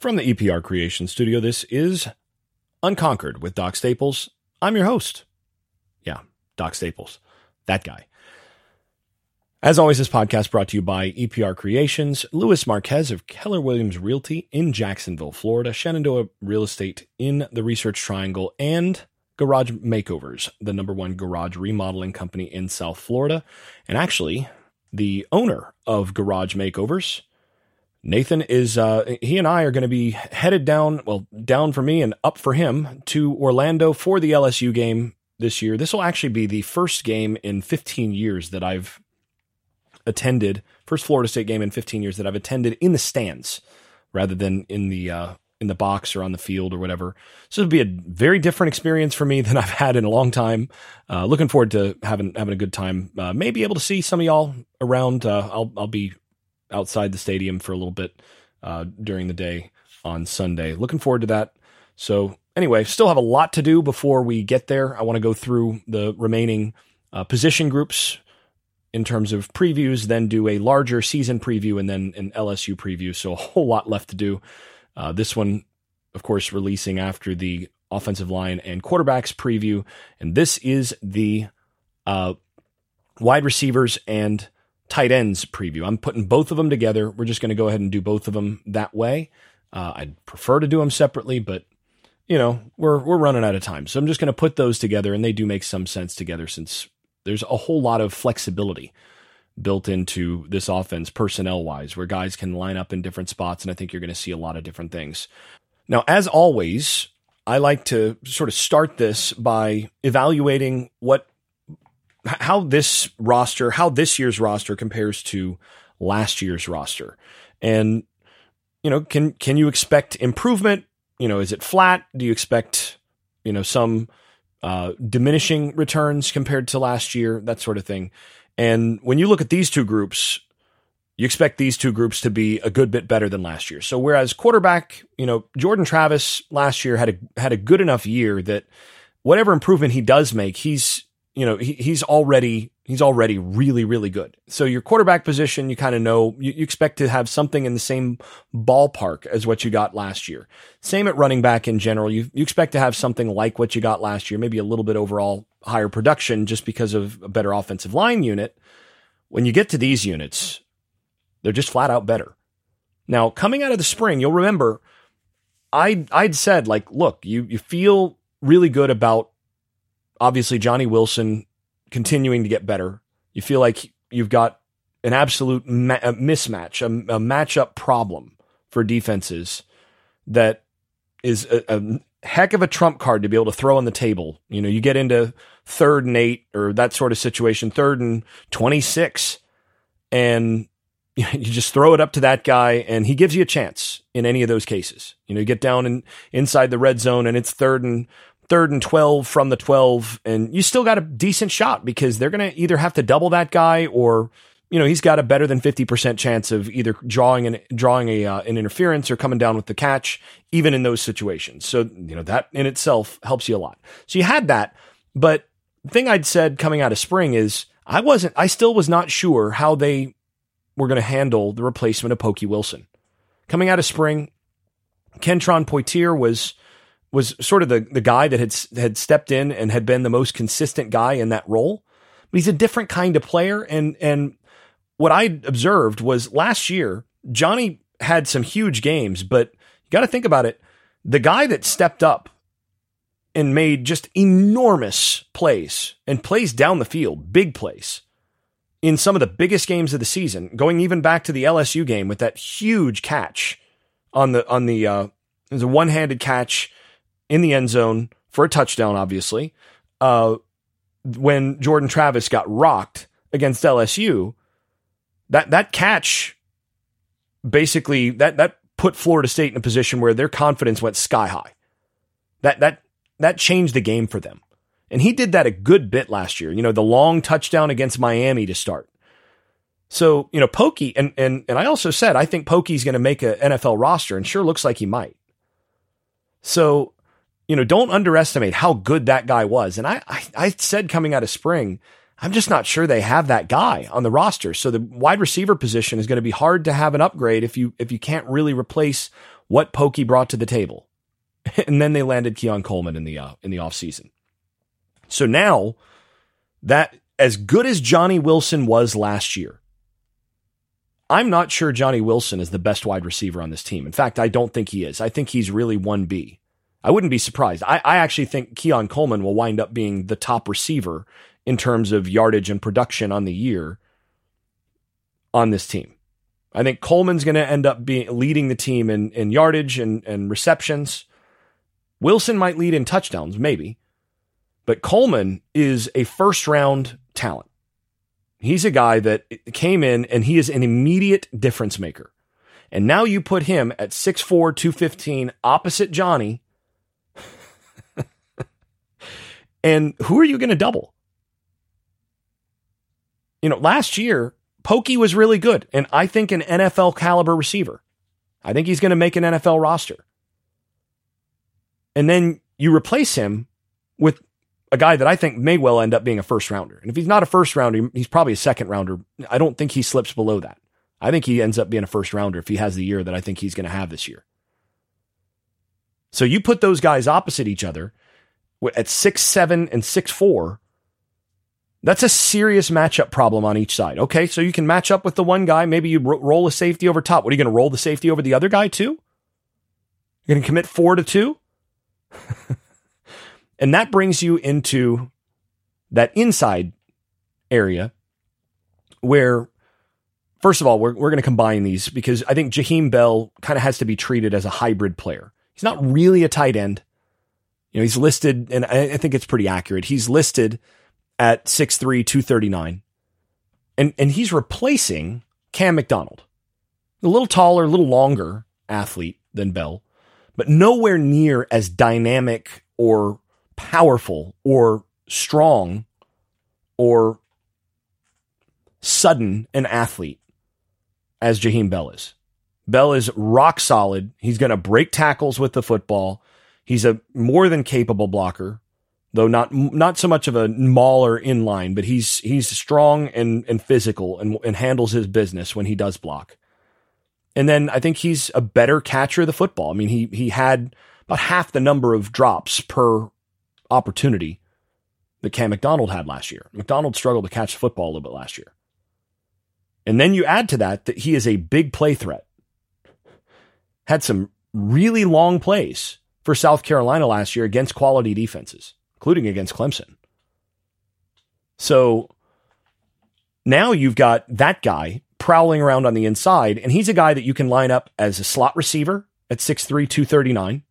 From the EPR Creation Studio, this is Unconquered with Doc Staples. I'm your host. Yeah, Doc Staples, that guy. As always, this podcast brought to you by EPR Creations, Luis Marquez of Keller Williams Realty in Jacksonville, Florida, Shenandoah Real Estate in the Research Triangle, and Garage Makeovers, the number one garage remodeling company in South Florida. And actually, the owner of Garage Makeovers, Nathan is uh, he and I are going to be headed down, well, down for me and up for him to Orlando for the LSU game this year. This will actually be the first game in 15 years that I've attended, first Florida State game in 15 years that I've attended in the stands rather than in the uh, in the box or on the field or whatever. So it'll be a very different experience for me than I've had in a long time. Uh, looking forward to having having a good time. Uh, maybe able to see some of y'all around. Uh, I'll I'll be outside the stadium for a little bit uh, during the day on Sunday. Looking forward to that. So, anyway, still have a lot to do before we get there. I want to go through the remaining uh, position groups in terms of previews, then do a larger season preview, and then an LSU preview. So, a whole lot left to do. Uh, this one, of course, releasing after the offensive line and quarterbacks preview. And this is the uh, wide receivers and tight ends preview. I'm putting both of them together. We're just going to go ahead and do both of them that way. Uh, I'd prefer to do them separately, but you know we're we're running out of time, so I'm just going to put those together, and they do make some sense together since there's a whole lot of flexibility built into this offense personnel wise, where guys can line up in different spots, and I think you're going to see a lot of different things. Now, as always, I like to sort of start this by evaluating what how this roster, how this year's roster compares to last year's roster. And you know, can can you expect improvement? You know, is it flat? Do you expect, you know, some uh, diminishing returns compared to last year, that sort of thing. And when you look at these two groups, you expect these two groups to be a good bit better than last year. So whereas quarterback, you know, Jordan Travis last year had a had a good enough year that whatever improvement he does make, he's you know, he, he's already he's already really really good. So your quarterback position, you kind of know you, you, expect to have something in the same ballpark as what you got last year. Same at running back in general. You you expect to have something like what you got last year, maybe a little bit overall higher production just because of a better offensive line unit. When you get to these units, they're just flat out better. Now, coming out of the spring, you'll remember I I'd said like, look, you you feel really good about obviously Johnny Wilson continuing to get better. You feel like you've got an absolute ma- a mismatch, a, a matchup problem for defenses that is a, a, heck of a trump card to be able to throw on the table. You know, you get into third and eight or that sort of situation, third and 26, and you just throw it up to that guy and he gives you a chance in any of those cases. You know, you get down in, inside the red zone and it's third and third and 12 from the 12 and you still got a decent shot because they're going to either have to double that guy or you know he's got a better than 50% chance of either drawing an drawing a uh, an interference or coming down with the catch even in those situations. So you know that in itself helps you a lot. So you had that but the thing I'd said coming out of spring is I wasn't I still was not sure how they were going to handle the replacement of Pokey Wilson. Coming out of spring Kentron Poitier was was sort of the, the guy that had had stepped in and had been the most consistent guy in that role. But he's a different kind of player. And and what I observed was last year, Johnny had some huge games, but you got to think about it. The guy that stepped up and made just enormous plays and plays down the field, big plays in some of the biggest games of the season, going even back to the LSU game with that huge catch on the on the uh, it was a one handed catch in the end zone for a touchdown, obviously. Uh, when Jordan Travis got rocked against LSU, that that catch basically that that put Florida State in a position where their confidence went sky high. That that that changed the game for them. And he did that a good bit last year. You know, the long touchdown against Miami to start. So, you know, Pokey, and and and I also said I think Pokey's going to make an NFL roster, and sure looks like he might. So you know, don't underestimate how good that guy was. And I, I, I said coming out of spring, I'm just not sure they have that guy on the roster. So the wide receiver position is going to be hard to have an upgrade if you if you can't really replace what Pokey brought to the table. And then they landed Keon Coleman in the uh, in the offseason. So now that as good as Johnny Wilson was last year, I'm not sure Johnny Wilson is the best wide receiver on this team. In fact, I don't think he is. I think he's really 1B. I wouldn't be surprised. I, I actually think Keon Coleman will wind up being the top receiver in terms of yardage and production on the year on this team. I think Coleman's going to end up being leading the team in, in yardage and, and receptions. Wilson might lead in touchdowns, maybe. But Coleman is a first round talent. He's a guy that came in and he is an immediate difference maker. And now you put him at 6'4, 215, opposite Johnny. And who are you going to double? You know, last year, Pokey was really good, and I think an NFL caliber receiver. I think he's going to make an NFL roster. And then you replace him with a guy that I think may well end up being a first rounder. And if he's not a first rounder, he's probably a second rounder. I don't think he slips below that. I think he ends up being a first rounder if he has the year that I think he's going to have this year. So you put those guys opposite each other at six seven and six four. That's a serious matchup problem on each side. Okay, so you can match up with the one guy. Maybe you roll a safety over top. What are you going to roll the safety over the other guy too? You're going to commit four to two. And that brings you into that inside area where, first of all, we're, we're going to combine these because I think Jaheim Bell kind of has to be treated as a hybrid player. He's not really a tight end. You know, he's listed, and I, I think it's pretty accurate. He's listed at 6'3, 239. And, and he's replacing Cam McDonald, a little taller, a little longer athlete than Bell, but nowhere near as dynamic or powerful or strong or sudden an athlete as Jaheim Bell is. Bell is rock solid. He's going to break tackles with the football. He's a more than capable blocker, though not not so much of a mauler in line, but he's he's strong and and physical and, and handles his business when he does block. And then I think he's a better catcher of the football. I mean, he he had about half the number of drops per opportunity that Cam McDonald had last year. McDonald struggled to catch the football a little bit last year. And then you add to that that he is a big play threat. Had some really long plays for South Carolina last year against quality defenses, including against Clemson. So now you've got that guy prowling around on the inside, and he's a guy that you can line up as a slot receiver at 6'3, 239.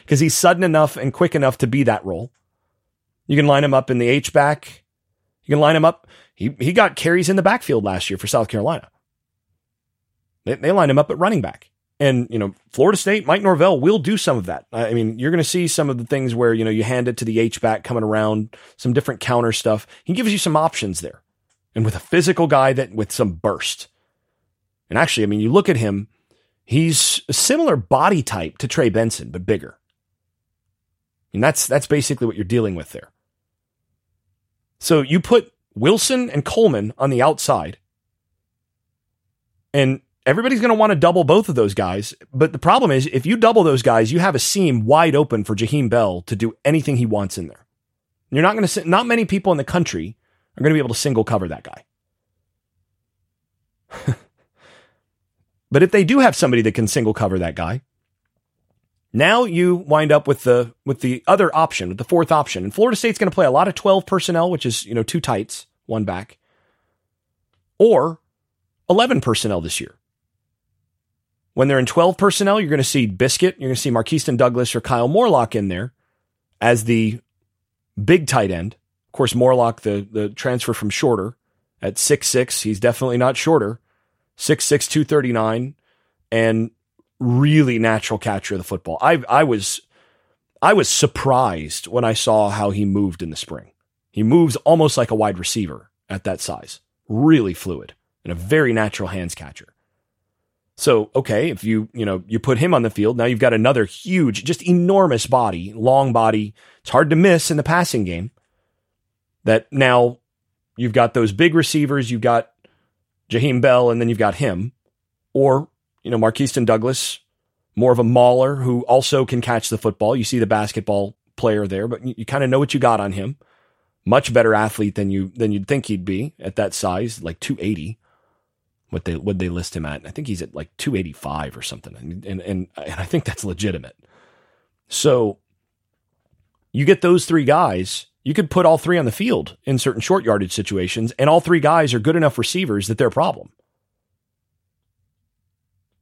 because he's sudden enough and quick enough to be that role. You can line him up in the H back. You can line him up. He he got carries in the backfield last year for South Carolina. They they line him up at running back. And, you know, Florida State, Mike Norvell will do some of that. I mean, you're going to see some of the things where, you know, you hand it to the H back coming around, some different counter stuff. He gives you some options there. And with a physical guy that with some burst. And actually, I mean, you look at him, he's a similar body type to Trey Benson, but bigger. And that's that's basically what you're dealing with there. So you put Wilson and Coleman on the outside, and everybody's going to want to double both of those guys. But the problem is, if you double those guys, you have a seam wide open for Jaheim Bell to do anything he wants in there. You're not going to. Sit not many people in the country are going to be able to single cover that guy. but if they do have somebody that can single cover that guy, now you wind up with the with the other option, with the fourth option. And Florida State's going to play a lot of 12 personnel, which is, you know, two tights, one back, or 11 personnel this year. When they're in 12 personnel, you're going to see Biscuit, you're going to see Markeston Douglas or Kyle Morlock in there as the big tight end. Of course, Morlock, the, the transfer from shorter at six six, he's definitely not shorter. 6'6, 239. And really natural catcher of the football. I I was I was surprised when I saw how he moved in the spring. He moves almost like a wide receiver at that size. Really fluid and a very natural hands catcher. So, okay, if you, you know, you put him on the field, now you've got another huge, just enormous body, long body. It's hard to miss in the passing game. That now you've got those big receivers, you've got Jaheim Bell, and then you've got him. Or you know, Markeston Douglas, more of a mauler who also can catch the football. You see the basketball player there, but you, you kind of know what you got on him. Much better athlete than you than you'd think he'd be at that size, like 280. What they what they list him at. I think he's at like 285 or something. And and and, and I think that's legitimate. So you get those three guys, you could put all three on the field in certain short yardage situations, and all three guys are good enough receivers that they're a problem.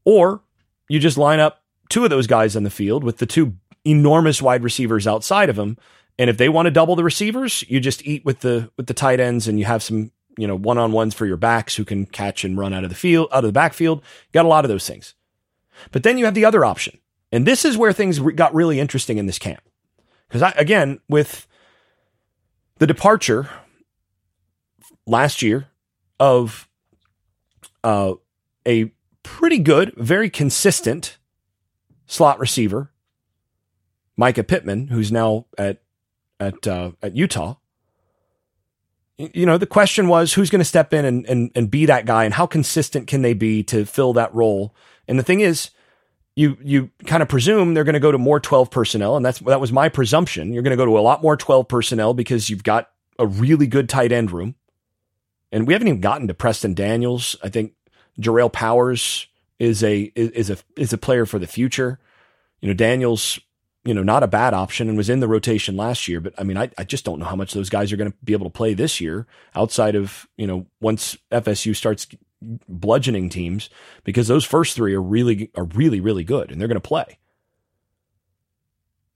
Or you just line up two of those guys on the field with the two enormous wide receivers outside of them. And if they want to double the receivers, you just eat with the with the tight ends and you have some, you know, one-on-ones for your backs who can catch and run out of the field, out of the backfield. Got a lot of those things. But then you have the other option. And this is where things got really interesting in this camp. Because again, with the departure last year of uh, a pretty good, very consistent slot receiver, Mycah Pittman, who's now at at uh, at Utah. You know, the question was who's going to step in and, and and be that guy, and how consistent can they be to fill that role? And the thing is, you you kind of presume they're going to go to more 12 personnel and that's that was my presumption. You're going to go to a lot more 12 personnel because you've got a really good tight end room. And we haven't even gotten to Preston Daniels. I think Jerrale Powers is a is a is a player for the future. You know Daniels you know not a bad option and was in the rotation last year but I mean I, I just don't know how much those guys are going to be able to play this year outside of you know once FSU starts bludgeoning teams because those first three are really are really really good and they're going to play.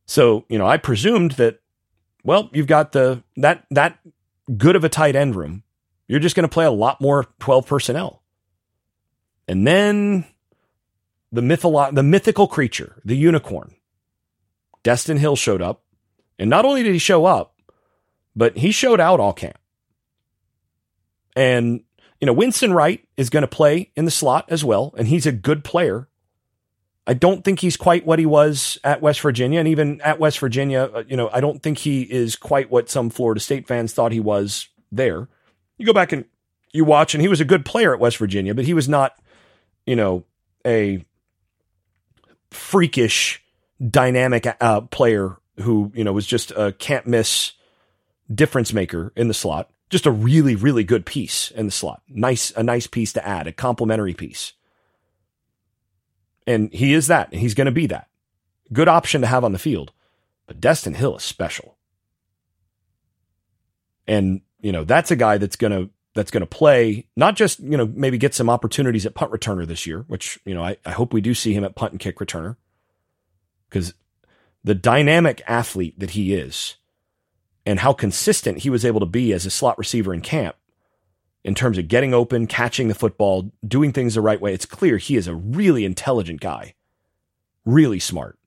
So you know, I presumed that. Well, you've got the that that good of a tight end room. You're just going to play a lot more twelve personnel, and then the mytholo- the mythical creature, the unicorn, Destyn Hill showed up, and not only did he show up, but he showed out all camp. And you know, Winston Wright is going to play in the slot as well, and he's a good player. I don't think he's quite what he was at West Virginia, and even at West Virginia, uh, you know, I don't think he is quite what some Florida State fans thought he was there. You go back and you watch, and he was a good player at West Virginia, but he was not, you know, a freakish, dynamic uh, player who you know was just a can't miss difference maker in the slot just a really, really good piece in the slot. Nice, a nice piece to add, a complementary piece. And he is that. He's going to be that. Good option to have on the field. But Destyn Hill is special. And, you know, that's a guy that's going to that's going to play, not just, you know, maybe get some opportunities at punt returner this year, which, you know, I, I hope we do see him at punt and kick returner. Because the dynamic athlete that he is, and how consistent he was able to be as a slot receiver in camp in terms of getting open, catching the football, doing things the right way. It's clear he is a really intelligent guy, really smart.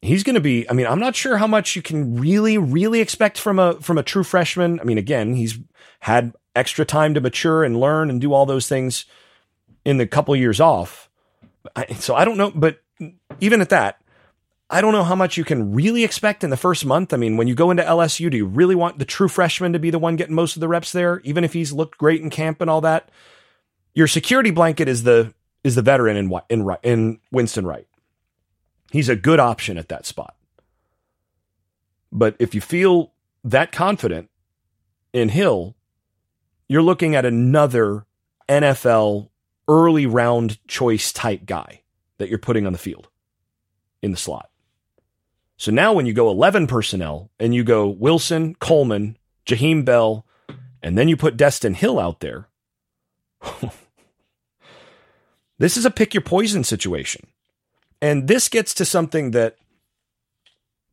He's going to be. I mean, I'm not sure how much you can really, really expect from a from a true freshman. I mean, again, he's had extra time to mature and learn and do all those things in the couple years off. So I don't know, but even at that, I don't know how much you can really expect in the first month. I mean, when you go into LSU, do you really want the true freshman to be the one getting most of the reps there, even if he's looked great in camp and all that? Your security blanket is the is the veteran in in in Winston Wright. He's a good option at that spot. But if you feel that confident in Hill, you're looking at another NFL early round choice type guy that you're putting on the field in the slot. So now when you go 11 personnel and you go Wilson, Coleman, Jaheim Bell, and then you put Destyn Hill out there, this is a pick your poison situation. And this gets to something that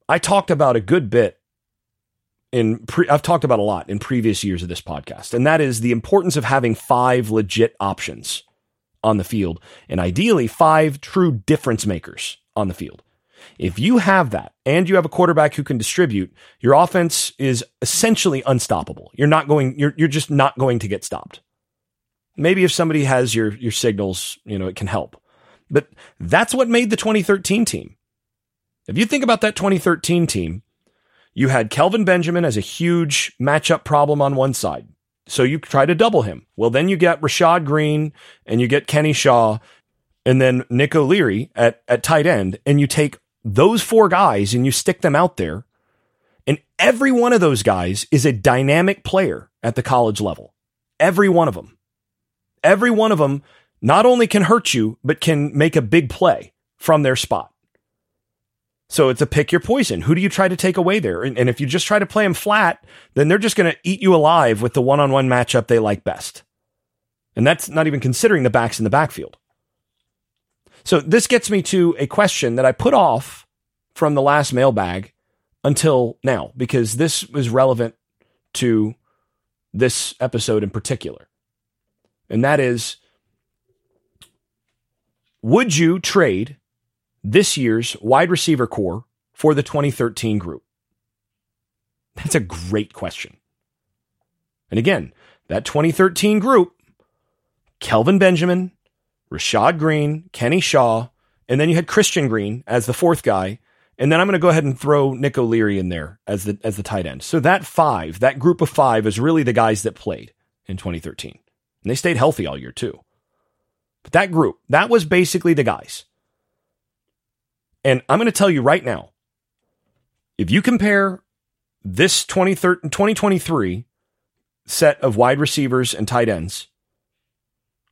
I talked about a good bit in pre- I've talked about a lot in previous years of this podcast, and that is the importance of having five legit options on the field and ideally five true difference makers on the field. If you have that and you have a quarterback who can distribute, your offense is essentially unstoppable. You're not going you're you're just not going to get stopped. Maybe if somebody has your your signals, you know, it can help. But that's what made the 2013 team. If you think about that 2013 team, you had Kelvin Benjamin as a huge matchup problem on one side. So you try to double him. Well, then you get Rashad Greene and you get Kenny Shaw and then Nick O'Leary at, at tight end, and you take those four guys and you stick them out there, and every one of those guys is a dynamic player at the college level. Every one of them. Every one of them not only can hurt you, but can make a big play from their spot. So it's a pick your poison. Who do you try to take away there? And, and if you just try to play them flat, then they're just going to eat you alive with the one on one matchup they like best. And that's not even considering the backs in the backfield. So this gets me to a question that I put off from the last mailbag until now, because this was relevant to this episode in particular. And that is Would you trade this year's wide receiver corps for the 2013 group? That's a great question. And again, that 2013 group Kelvin Benjamin, Rashad Greene, Kenny Shaw, and then you had Christian Green as the fourth guy. And then I'm going to go ahead and throw Nick O'Leary in there as the as the tight end. So that five, that group of five, is really the guys that played in 2013, and they stayed healthy all year too. But that group, that was basically the guys. And I'm going to tell you right now, if you compare this 2023 set of wide receivers and tight ends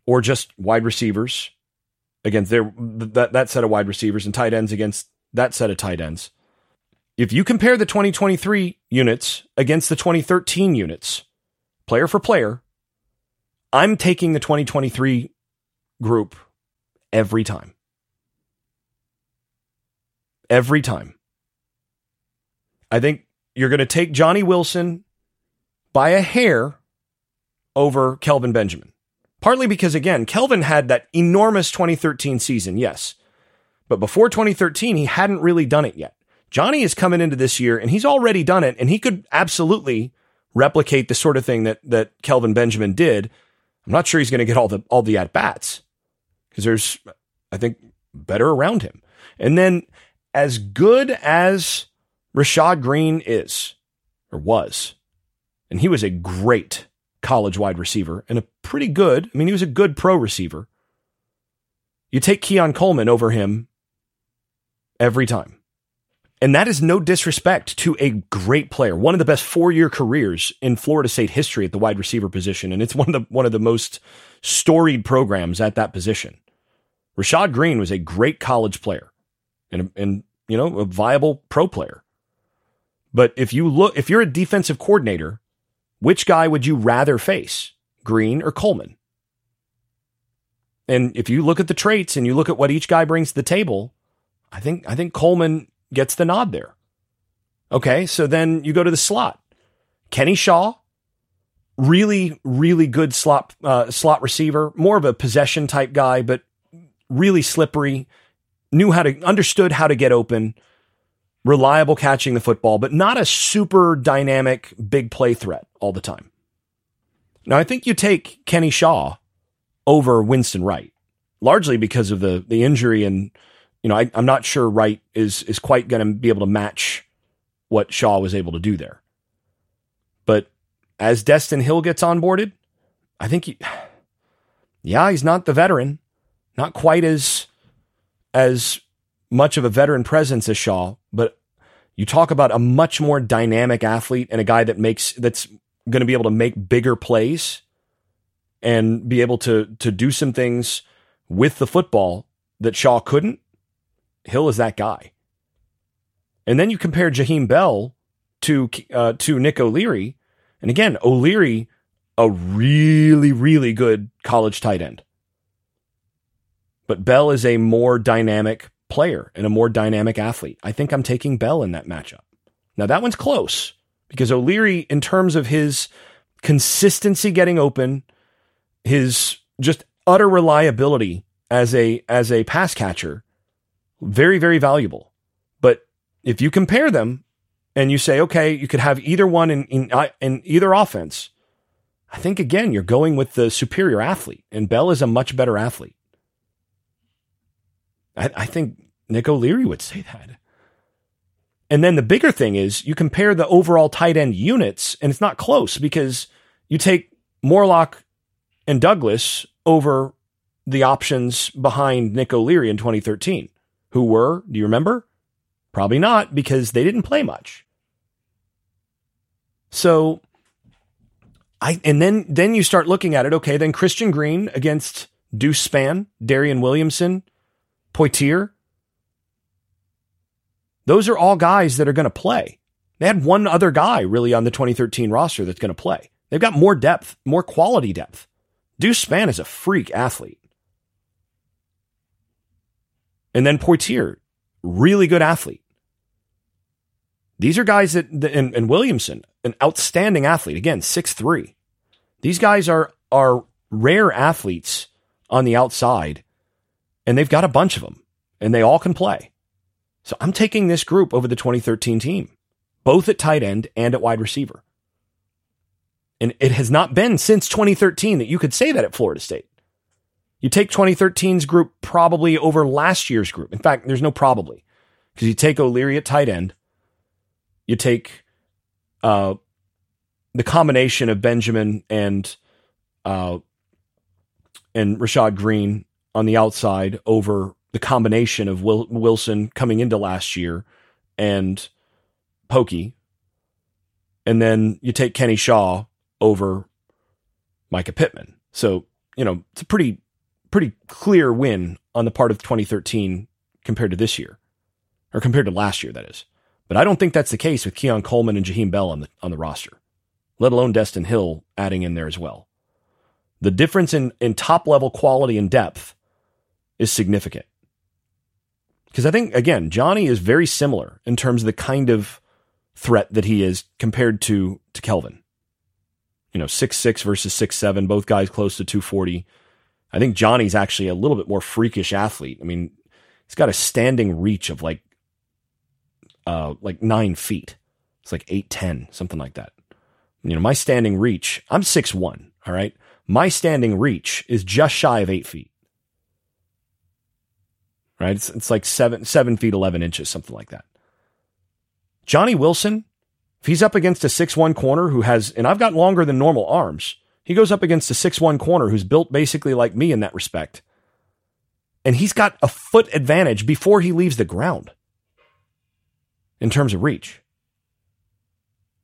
or just wide receivers against their that, that set of wide receivers and tight ends against that set of tight ends. If you compare the 2023 units against the 2013 units, player for player, I'm taking the 2023 group every time. Every time. I think you're going to take Johnny Wilson by a hair over Kelvin Benjamin. Partly because, again, Kelvin had that enormous 2013 season, yes. But before 2013, he hadn't really done it yet. Johnny is coming into this year and he's already done it, and he could absolutely replicate the sort of thing that that Kelvin Benjamin did. I'm not sure he's going to get all the all the at bats because there's, I think, better around him. And then, as good as Rashad Greene is or was, and he was a great college wide receiver and a pretty good, I mean, he was a good pro receiver. You take Keon Coleman over him every time. And that is no disrespect to a great player, one of the best four year careers in Florida State history at the wide receiver position. And it's one of the, one of the most storied programs at that position. Rashad Greene was a great college player and, and, you know, a viable pro player. But if you look, if you're a defensive coordinator which guy would you rather face, Greene or Coleman? And if you look at the traits and you look at what each guy brings to the table, I think I think Coleman gets the nod there. Okay, so then you go to the slot. Kenny Shaw, really, really good slot uh, slot receiver, more of a possession type guy, but really slippery. Knew how to understood how to get open, reliable catching the football, but not a super dynamic big play threat all the time. Now, I think you take Kenny Shaw over Winston Wright, largely because of the the injury, and you know I, am not sure Wright is is quite going to be able to match what Shaw was able to do there. But as Destyn Hill gets onboarded, I think he, yeah, he's not the veteran, not quite as as much of a veteran presence as Shaw, but you talk about a much more dynamic athlete and a guy that makes that's going to be able to make bigger plays and be able to to do some things with the football that Shaw couldn't. Hill is that guy. And then you compare Jaheim Bell to uh, to Nick O'Leary, and again O'Leary, a really really good college tight end. But Bell is a more dynamic player and a more dynamic athlete. I think I'm taking Bell in that matchup. Now that one's close because O'Leary, in terms of his consistency getting open, his just utter reliability as a as a pass catcher, very very valuable. But if you compare them and you say, okay, you could have either one in in, uh, in either offense, I think again you're going with the superior athlete, and Bell is a much better athlete. I, I think Nick O'Leary would say that. And then the bigger thing is you compare the overall tight end units, and it's not close because you take Morlock and Douglas over the options behind Nick O'Leary in 2013. Who were, do you remember? Probably not because they didn't play much. So I and then then you start looking at it, okay, then Christian Green against Deuce Spann, Darion Williamson, Poitier. Those are all guys that are going to play. They had one other guy really on the 2013 roster that's going to play. They've got more depth, more quality depth. Deuce Spann is a freak athlete. And then Poitier, really good athlete. These are guys that, and, and Williamson, an outstanding athlete. Again, six three. These guys are are rare athletes on the outside, and they've got a bunch of them, and they all can play. So I'm taking this group over the 2013 team, both at tight end and at wide receiver. And it has not been since 2013 that you could say that at Florida State. You take 2013's group probably over last year's group. In fact, there's no probably because you take O'Leary at tight end, you take uh, the combination of Benjamin and uh, and Rashad Greene on the outside over the combination of Wilson coming into last year and Pokey, and then you take Kenny Shaw over Mycah Pittman. So you know it's a pretty pretty clear win on the part of 2013 compared to this year, or compared to last year, that is. But I don't think that's the case with Keon Coleman and Jaheim Bell on the on the roster, let alone Destyn Hill adding in there as well. The difference in, in top level quality and depth is significant. Because I think, again, Johnny is very similar in terms of the kind of threat that he is compared to, to Kelvin. You know, six six versus six seven, both guys close to 240. I think Johnny's actually a little bit more freakish athlete. I mean, he's got a standing reach of like uh like nine feet. It's like eight ten, something like that. You know, my standing reach, I'm six one, all right? My standing reach is just shy of eight feet. Right? It's it's like seven seven feet eleven inches, something like that. Johnny Wilson, if he's up against a six one corner who has and I've got longer than normal arms, he goes up against a six-one corner who's built basically like me in that respect. And he's got a foot advantage before he leaves the ground in terms of reach.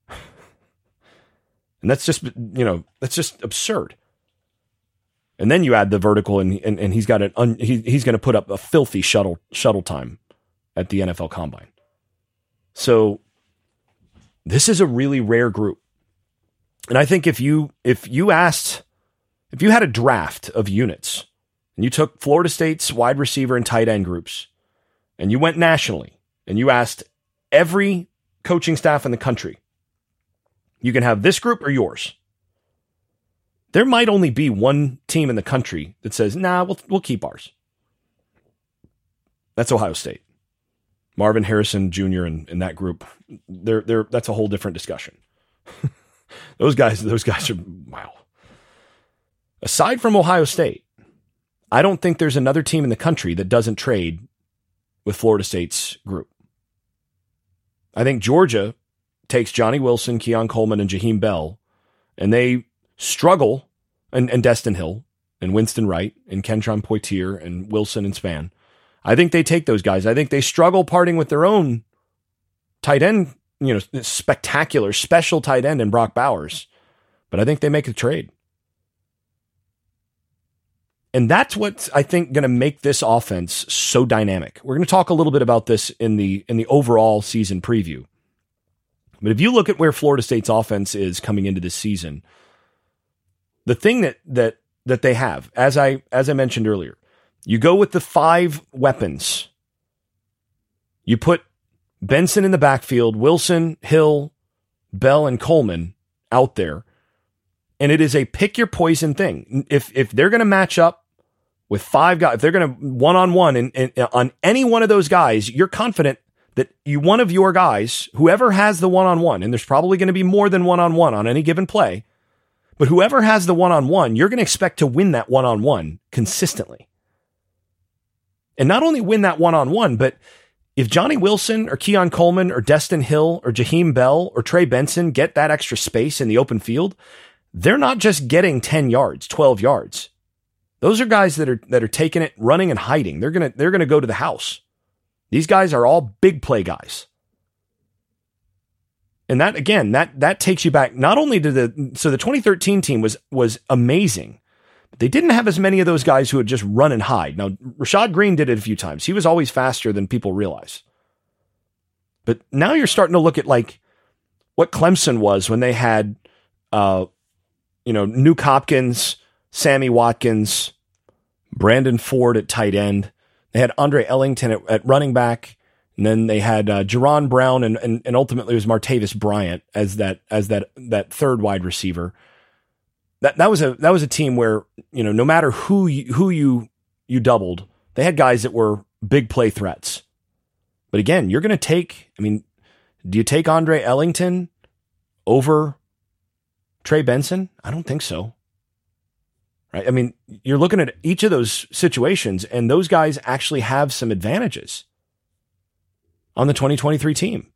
And that's just, you know, that's just absurd. And then you add the vertical, and and, and he's got an un, he, he's going to put up a filthy shuttle shuttle time at the NFL Combine. So this is a really rare group. And I think if you if you asked if you had a draft of units and you took Florida State's wide receiver and tight end groups and you went nationally and you asked every coaching staff in the country, you can have this group or yours. There might only be one team in the country that says, "Nah, we'll we'll keep ours." That's Ohio State. Marvin Harrison Jr. and, and that group, they're, they're, that's a whole different discussion. Those guys, those guys are wow. Aside from Ohio State, I don't think there's another team in the country that doesn't trade with Florida State's group. I think Georgia takes Johnny Wilson, Keon Coleman, and Jaheim Bell, and they struggle, and, and Destyn Hill, and Winston Wright, and Kentron Poitier, and Wilson and Spann. I think they take those guys. I think they struggle parting with their own tight end you know, spectacular, special tight end in Brock Bowers. But I think they make the trade. And that's what's I think going to make this offense so dynamic. We're going to talk a little bit about this in the in the overall season preview. But if you look at where Florida State's offense is coming into this season, the thing that that that they have, as I as I mentioned earlier, you go with the five weapons. You put Benson in the backfield, Wilson, Hill, Bell, and Coleman out there. And it is a pick your poison thing. If if they're going to match up with five guys, if they're going to one on one and on any one of those guys, you're confident that you one of your guys, whoever has the one on one, and there's probably going to be more than one on one on any given play, but whoever has the one on one, you're going to expect to win that one on one consistently. And not only win that one on one, but if Johnny Wilson or Keon Coleman or Destyn Hill or Jaheim Bell or Trey Benson get that extra space in the open field, they're not just getting 10 yards, 12 yards. Those are guys that are that are taking it, running and hiding. They're gonna they're gonna go to the house. These guys are all big play guys. And that again, that that takes you back not only to the so the 2013 team was was amazing. But they didn't have as many of those guys who would just run and hide. Now, Rashad Greene did it a few times. He was always faster than people realize. But now you're starting to look at like what Clemson was when they had uh you know, Nuk Hopkins, Sammy Watkins, Brandon Ford at tight end. They had Andre Ellington at, at running back. And then they had uh, Jaron Brown and, and, and ultimately it was Martavis Bryant as that as that that third wide receiver. That that was a that was a team where you know no matter who you, who you you doubled, they had guys that were big play threats. But again, you're going to take. I mean, do you take Andre Ellington over Trey Benson? I don't think so. Right? I mean, you're looking at each of those situations, and those guys actually have some advantages on the 2023 team.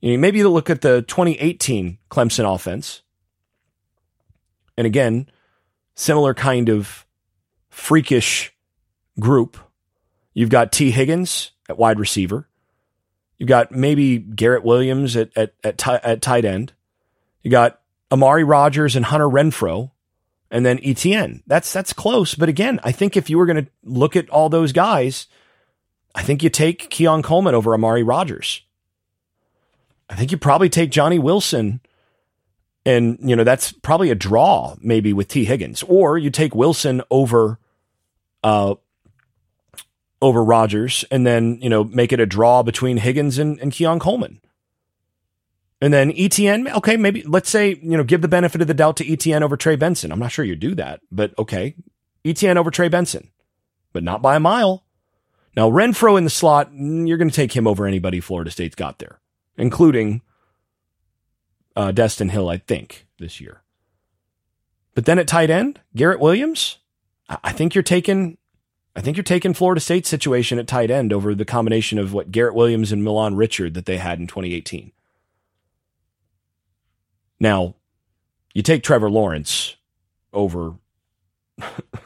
You know, maybe you look at the 2018 Clemson offense. And again, similar kind of freakish group. You've got Tee Higgins at wide receiver. You've got maybe Garrett Williams at, at, at, t- at tight end. You got Amari Rodgers and Hunter Renfrow and then Etienne. That's that's close, but again, I think if you were going to look at all those guys, I think you take Keon Coleman over Amari Rodgers. I think you probably take Johnny Wilson. And, you know, that's probably a draw maybe with Tee Higgins. Or you take Wilson over uh over Rodgers and then, you know, make it a draw between Higgins and, and Keon Coleman. And then Etienne, okay, maybe let's say, you know, give the benefit of the doubt to Etienne over Trey Benson. I'm not sure you do that, but okay. Etienne over Trey Benson, but not by a mile. Now, Renfrow in the slot, mm, you're going to take him over anybody Florida State's got there, including uh, Destyn Hill, I think, this year. But then at tight end, Garrett Williams, I think you're taking, I think you're taking Florida State's situation at tight end over the combination of what Garrett Williams and Milan Richard that they had in 2018. Now, you take Trevor Lawrence over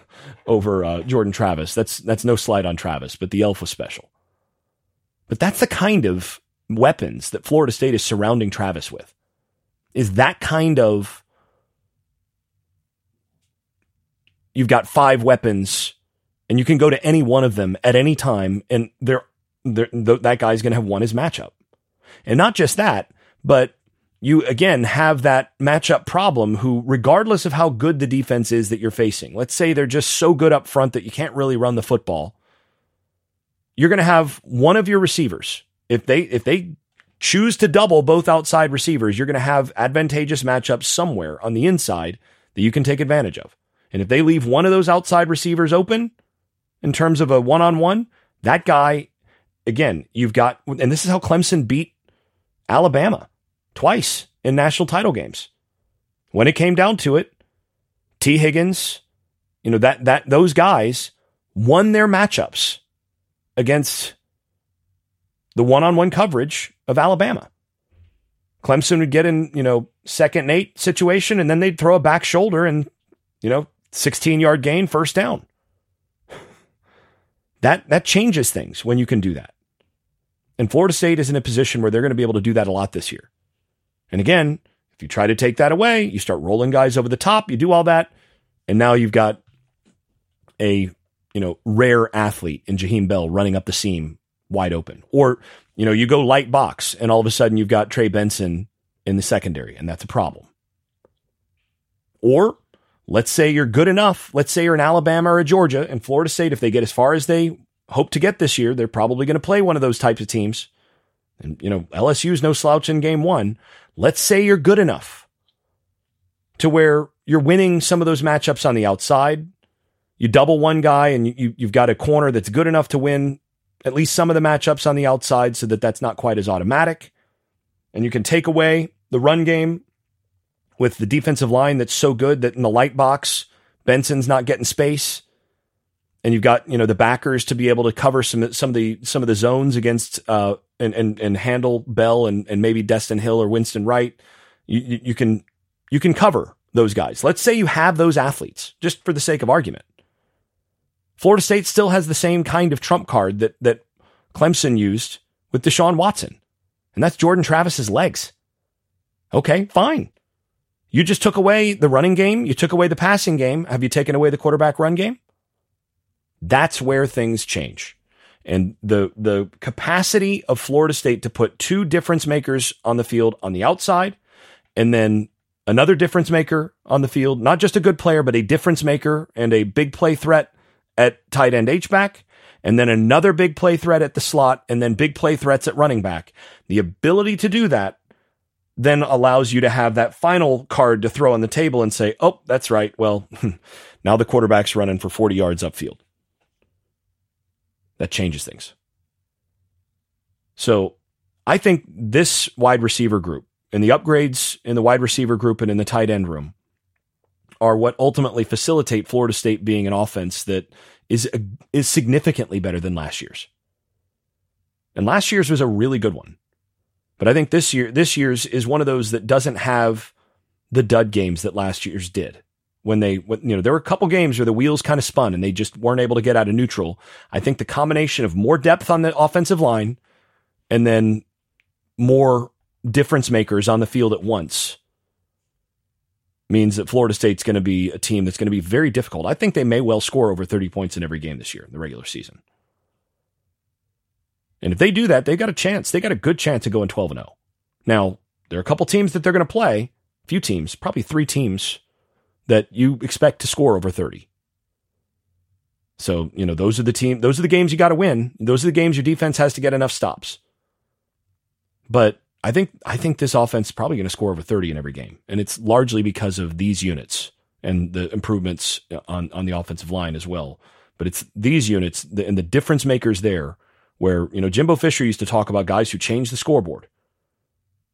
over uh, Jordan Travis. That's that's no slight on Travis, but the elf was special. But that's the kind of weapons that Florida State is surrounding Travis with. Is that kind of you've got five weapons and you can go to any one of them at any time and they're, they're that guy's going to have won his matchup. And not just that, but you again have that matchup problem who, regardless of how good the defense is that you're facing, let's say they're just so good up front that you can't really run the football. You're going to have one of your receivers. If they, if they choose to double both outside receivers, you're going to have advantageous matchups somewhere on the inside that you can take advantage of. And if they leave one of those outside receivers open in terms of a one on one, that guy, again, you've got, and this is how Clemson beat Alabama twice in national title games. When it came down to it, Tee Higgins, you know, that that those guys won their matchups against the one-on-one coverage of Alabama. Clemson would get in, you know, second and eight situation, and then they'd throw a back shoulder and, you know, 16 yard gain, first down. That that changes things when you can do that. And Florida State is in a position where they're going to be able to do that a lot this year. And again, if you try to take that away, you start rolling guys over the top, you do all that, and now you've got a you know rare athlete in Jaheim Bell running up the seam wide open. Or, you know, you go light box and all of a sudden you've got Trey Benson in the secondary, and that's a problem. Or let's say you're good enough. Let's say you're in Alabama or Georgia and Florida State, if they get as far as they hope to get this year, they're probably going to play one of those types of teams. And, you know, LSU's no slouch in game one. Let's say you're good enough to where you're winning some of those matchups on the outside. You double one guy and you, you've got a corner that's good enough to win at least some of the matchups on the outside so that that's not quite as automatic. And you can take away the run game with the defensive line that's so good that in the light box, Benson's not getting space. And you've got, you know, the backers to be able to cover some some of the some of the zones against uh, and and and handle Bell and and maybe Destyn Hill or Winston Wright, you you can you can cover those guys. Let's say you have those athletes, just for the sake of argument. Florida State still has the same kind of trump card that, that Clemson used with Deshaun Watson, and that's Jordan Travis's legs. Okay, fine. You just took away the running game. You took away the passing game. Have you taken away the quarterback run game? That's where things change. And the, the capacity of Florida State to put two difference makers on the field on the outside and then another difference maker on the field, not just a good player, but a difference maker and a big play threat at tight end H back, and then another big play threat at the slot, and then big play threats at running back. The ability to do that then allows you to have that final card to throw on the table and say, oh, that's right. Well, now the quarterback's running for 40 yards upfield. That changes things. So I think this wide receiver group and the upgrades in the wide receiver group and in the tight end room are what ultimately facilitate Florida State being an offense that is is significantly better than last year's. And last year's was a really good one. But I think this year, this year's is one of those that doesn't have the dud games that last year's did. When they, you know, there were a couple games where the wheels kind of spun and they just weren't able to get out of neutral. I think the combination of more depth on the offensive line and then more difference makers on the field at once means that Florida State's going to be a team that's going to be very difficult. I think they may well score over 30 points in every game this year in the regular season. And if they do that, they've got a chance. They got a good chance of going 12 and 0. Now, there are a couple teams that they're going to play, a few teams, probably three teams that you expect to score over 30. So, you know, those are the team, those are the games you got to win. Those are the games your defense has to get enough stops. But I think I think this offense is probably going to score over 30 in every game. And it's largely because of these units and the improvements uh, on, on the offensive line as well. But it's these units and the difference makers there where, you know, Jimbo Fisher used to talk about guys who change the scoreboard.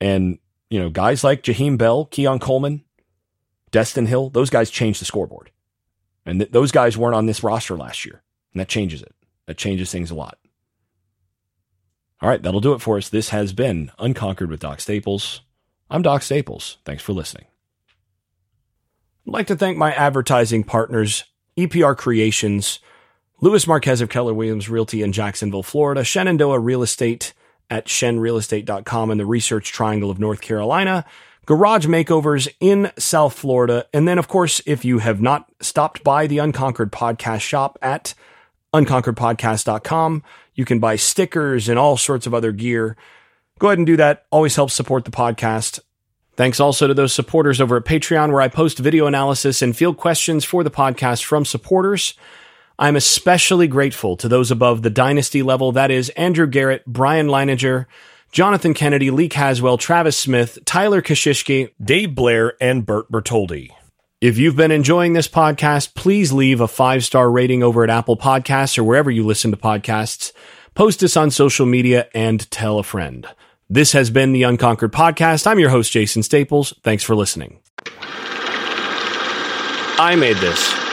And, you know, guys like Jaheim Bell, Keon Coleman, Destyn Hill, those guys changed the scoreboard. And th- those guys weren't on this roster last year. And that changes it. That changes things a lot. All right, that'll do it for us. This has been Unconquered with Doc Staples. I'm Doc Staples. Thanks for listening. I'd like to thank my advertising partners, EPR Creations, Luis Marquez of Keller Williams Realty in Jacksonville, Florida, Shenandoah Real Estate at shenrealestate.com in the Research Triangle of North Carolina, garage makeovers in South Florida, and then, of course, if you have not stopped by the Unconquered Podcast shop at unconqueredpodcast.com, you can buy stickers and all sorts of other gear. Go ahead and do that. Always helps support the podcast. Thanks also to those supporters over at Patreon, where I post video analysis and field questions for the podcast from supporters. I'm especially grateful to those above the dynasty level. That is Andrew Garrett, Brian Leininger, Jonathan Kennedy, Lee Caswell, Travis Smith, Tyler Kashishki, Dave Blair, and Bert Bertoldi. If you've been enjoying this podcast, please leave a five star rating over at Apple Podcasts or wherever you listen to podcasts. Post us on social media and tell a friend. This has been the Unconquered Podcast. I'm your host, Jason Staples. Thanks for listening. I made this.